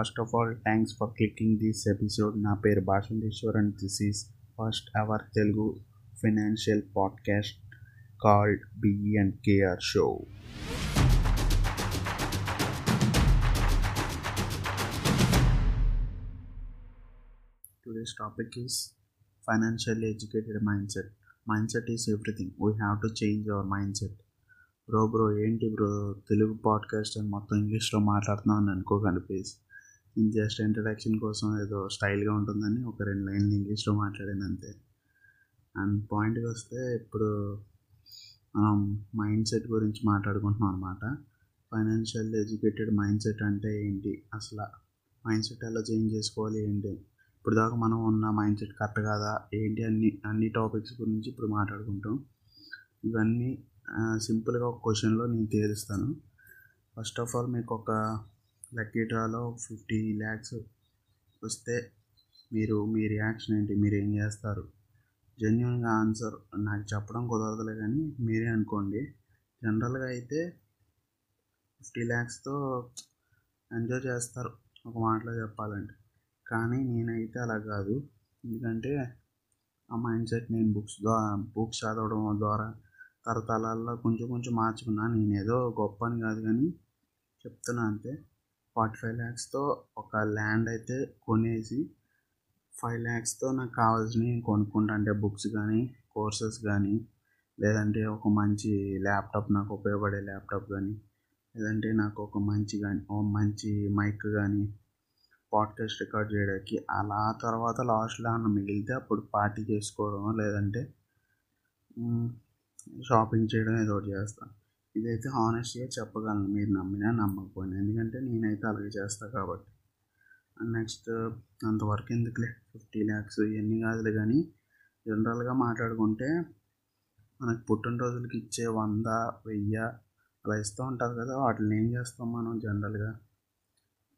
First of all thanks for clicking this episode నా పేరు భాషందేశ్వర్ and this is first our Telugu financial podcast called BE and KR show Today's educated mind set mind set is everything we have to change our mind set bro bro ఏంటి bro Telugu podcast అని మొత్తం ఇంగ్లీష్లో మాట్లాడుతున్నావు అని అనుకోకండి please just introduction కోసం ఏదో స్టైల్గా ఉంటుందని ఒక రెండు లైన్లు ఇంగ్లీష్లో మాట్లాడాను అంతే. అండ్ పాయింట్కి వస్తే ఇప్పుడు మనం మైండ్ సెట్ గురించి మాట్లాడుకుంటున్నాం అనమాట ఫైనాన్షియల్ ఎడ్యుకేటెడ్ మైండ్ సెట్ అంటే ఏంటి? అసలు మైండ్ సెట్ ఎలా చేంజ్ చేసుకోవాలి ఏంటి? ఇప్పుడు దాకా మనం ఉన్న మైండ్ సెట్ కరెక్ట్ కాదా? ఏంటి? అన్ని అన్ని టాపిక్స్ గురించి ఇప్పుడు మాట్లాడుకుంటాం. ఇవన్నీ సింపుల్గా ఒక క్వశ్చన్లో నేను తేలుస్తాను. ఫస్ట్ ఆఫ్ ఆల్ మీకు ఒక లక్కీ డ్రాలో ఫిఫ్టీ ల్యాక్స్ వస్తే మీరు మీ రియాక్షన్ ఏంటి? మీరు ఏం చేస్తారు? జెన్యున్గా ఆన్సర్ నాకు చెప్పడం కుదరదులే కానీ మీరే అనుకోండి. జనరల్గా అయితే ఫిఫ్టీ ల్యాక్స్తో ఎంజాయ్ చేస్తారు. ఒక మాటలో చెప్పాలంటే. కానీ నేనైతే అలా కాదు. ఎందుకంటే ఆ మైండ్ సెట్ నేను బుక్స్ ద్వారా బుక్స్ చదవడం ద్వారా తరతరాల్లో కొంచెం కొంచెం మార్చుకున్నాను. నేను ఏదో గొప్ప అని కాదు కానీ చెప్తున్నా అంతే. ఫార్టీ ఫైవ్ ల్యాక్స్తో ఒక ల్యాండ్ అయితే కొనేసి ఫైవ్ ల్యాక్స్తో నాకు కావాల్సినవి కొనుక్కుంటా. అంటే బుక్స్ కానీ కోర్సెస్ కానీ లేదంటే ఒక మంచి ల్యాప్టాప్ నాకు ఉపయోగపడే ల్యాప్టాప్ కానీ లేదంటే నాకు ఒక మంచి కానీ ఓ మంచి మైక్ కానీ పాడ్కాస్ట్ రికార్డ్ చేయడానికి అలా తర్వాత లాస్ట్లో అన్న మిగిలితే అప్పుడు పార్టీ చేసుకోవడం లేదంటే షాపింగ్ చేయడం ఏదో ఒకటి చేస్తాను ఇదైతే హానెస్ట్గా చెప్పగలను. మీరు నమ్మినా నమ్మకపోయినా. ఎందుకంటే నేనైతే అలాగే చేస్తాను కాబట్టి. అండ్ నెక్స్ట్ అంతవరకు ఎందుకులే? ఫిఫ్టీ ల్యాక్స్ ఇవన్నీ కాదులే కానీ జనరల్గా మాట్లాడుకుంటే మనకు పుట్టినరోజులకి ఇచ్చే వంద వెయ్యి అలా ఇస్తూ ఉంటారు కదా. వాటిని ఏం చేస్తాం మనం జనరల్గా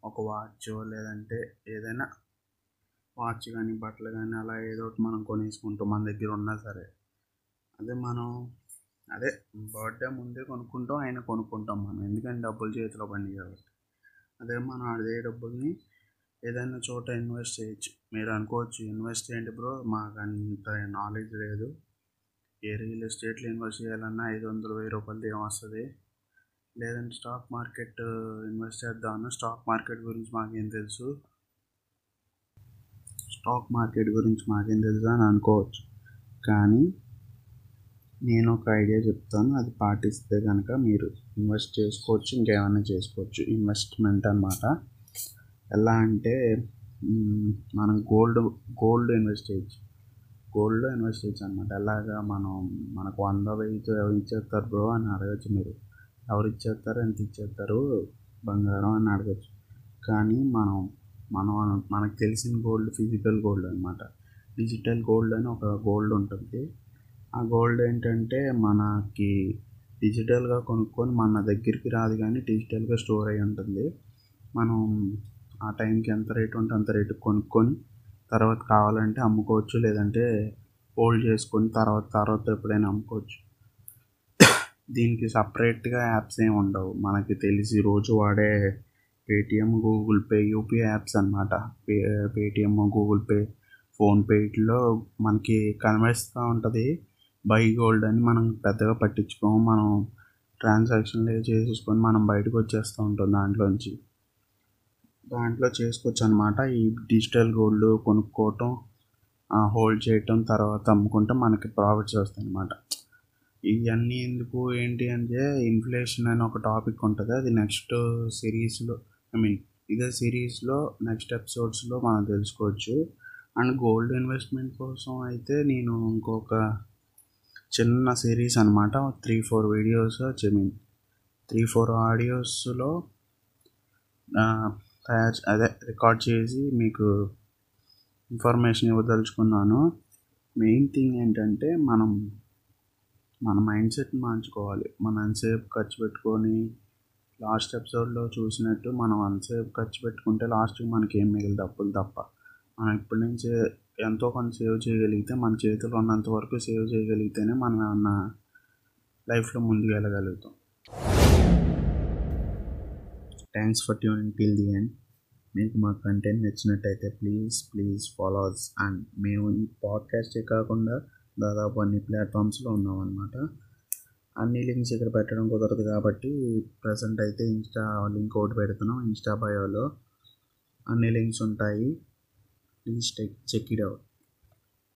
ఒక వాచ్ లేదంటే ఏదైనా వాచ్ కానీ బట్టలు కానీ అలా ఏదో ఒకటి మనం కొనేసుకుంటాం మన దగ్గర ఉన్నా సరే. అదే మనం అదే బర్త్డే ముందే కొనుక్కుంటాం ఆయన కొనుక్కుంటాం మనం. ఎందుకంటే డబ్బులు చేతిలో పండి కాబట్టి. అదే మనం అదే డబ్బుల్ని ఏదైనా చోట ఇన్వెస్ట్ చేయొచ్చు. మీరు అనుకోవచ్చు ఇన్వెస్ట్ చేయండి బ్రో మాకు అంత నాలెడ్జ్ లేదు. ఏ రియల్ ఎస్టేట్లో ఇన్వెస్ట్ చేయాలన్నా ఐదు వందలు వెయ్యి రూపాయలది ఏమొస్తుంది లేదంటే స్టాక్ మార్కెట్ ఇన్వెస్ట్ చేద్దామన్నా స్టాక్ మార్కెట్ గురించి మాకేం తెలుసు? స్టాక్ మార్కెట్ గురించి మాకేం తెలుసు అని అనుకోవచ్చు. కానీ నేను ఒక ఐడియా చెప్తాను. అది పాటిస్తే కనుక మీరు ఇన్వెస్ట్ చేసుకోవచ్చు ఇంకేమైనా చేసుకోవచ్చు. ఇన్వెస్ట్మెంట్ అనమాట ఎలా అంటే మనం గోల్డ్ గోల్డ్ ఇన్వెస్ట్ చేయొచ్చు. గోల్డ్లో ఇన్వెస్ట్ చేయొచ్చు అనమాట ఎలాగా మనం మనకు వంద వెయ్యితో ఎవరు ఇచ్చేస్తారు బ్రో అని అడగచ్చు మీరు. ఎవరు ఇచ్చేస్తారు ఎంత ఇచ్చేస్తారు? బంగారం అని అడగచ్చు. కానీ మనం మనం మనకు తెలిసిన గోల్డ్ ఫిజికల్ గోల్డ్ అనమాట డిజిటల్ గోల్డ్ అని ఒక గోల్డ్ ఉంటుంది. ఆ గోల్డ్ ఏంటంటే మనకి డిజిటల్గా కొనుక్కొని మన దగ్గరికి రాదు కానీ డిజిటల్గా స్టోర్ అయి ఉంటుంది. మనం ఆ టైంకి ఎంత రేటు ఉంటే అంత రేటు కొనుక్కొని తర్వాత కావాలంటే అమ్ముకోవచ్చు లేదంటే హోల్డ్ చేసుకొని తర్వాత తర్వాత ఎప్పుడైనా అమ్ముకోవచ్చు. దీనికి సపరేట్గా యాప్స్ ఏమి ఉండవు. మనకి తెలిసి రోజు వాడే Paytm Google pay UPI apps అనమాట pay Paytm Google pay PhonePe ఇట్లో మనకి కనిపిస్తూ ఉంటుంది. బై గోల్డ్ అని మనం పెద్దగా పట్టించుకోము. మనం ట్రాన్సాక్షన్లు చేసేసుకొని మనం బయటకు వచ్చేస్తూ ఉంటాం దాంట్లోంచి. దాంట్లో చేసుకోవచ్చు అనమాట ఈ డిజిటల్ గోల్డ్ కొనుక్కోవటం హోల్డ్ చేయటం తర్వాత అమ్ముకుంటే మనకి ప్రాఫిట్స్ వస్తాయి అనమాట ఇవన్నీ ఎందుకు ఏంటి అంటే ఇన్ఫ్లేషన్ అని ఒక టాపిక్ ఉంటుంది. అది నెక్స్ట్ సిరీస్లో ఐ మీన్ ఇదే సిరీస్లో నెక్స్ట్ ఎపిసోడ్స్లో మనం తెలుసుకోవచ్చు. అండ్ గోల్డ్ ఇన్వెస్ట్మెంట్ కోసం అయితే నేను ఇంకొక చిన్న సిరీస్ అనమాట three four videos I mean three four ఆడియోస్లో తయారు అదే రికార్డ్ చేసి మీకు ఇన్ఫర్మేషన్ ఇవ్వదలుచుకున్నాను. మెయిన్ థింగ్ ఏంటంటే మనం మన మైండ్ సెట్ మార్చుకోవాలి. మనం ఎంతసేపు ఖర్చు పెట్టుకొని లాస్ట్ ఎపిసోడ్లో చూసినట్టు మనం అంతసేపు ఖర్చు పెట్టుకుంటే లాస్ట్కి మనకి ఏం మిగిలి డబ్బులు తప్ప. మనం ఇప్పటి నుంచే ఎంతో కొంత సేవ్ చేయగలిగితే మన చేతిలో ఉన్నంత వరకు సేవ్ చేయగలిగితేనే మనం ఏమన్నా లైఫ్లో ముందుకు వెళ్ళగలుగుతాం. Thanks for tuning till the end మీకు మా కంటెంట్ నచ్చినట్టయితే ప్లీజ్ ప్లీజ్ ఫాలోస్ అండ్ మేము ఈ పాడ్కాస్టే కాకుండా దాదాపు అన్ని ప్లాట్ఫామ్స్లో ఉన్నామన్నమాట అన్ని లింక్స్ ఇక్కడ పెట్టడం కుదరదు కాబట్టి ప్రజెంట్ అయితే ఇన్స్టా లింక్ ఒకటి పెడుతున్నాం ఇన్స్టా బయోలో అన్ని లింక్స్ ఉంటాయి. Please tech check it out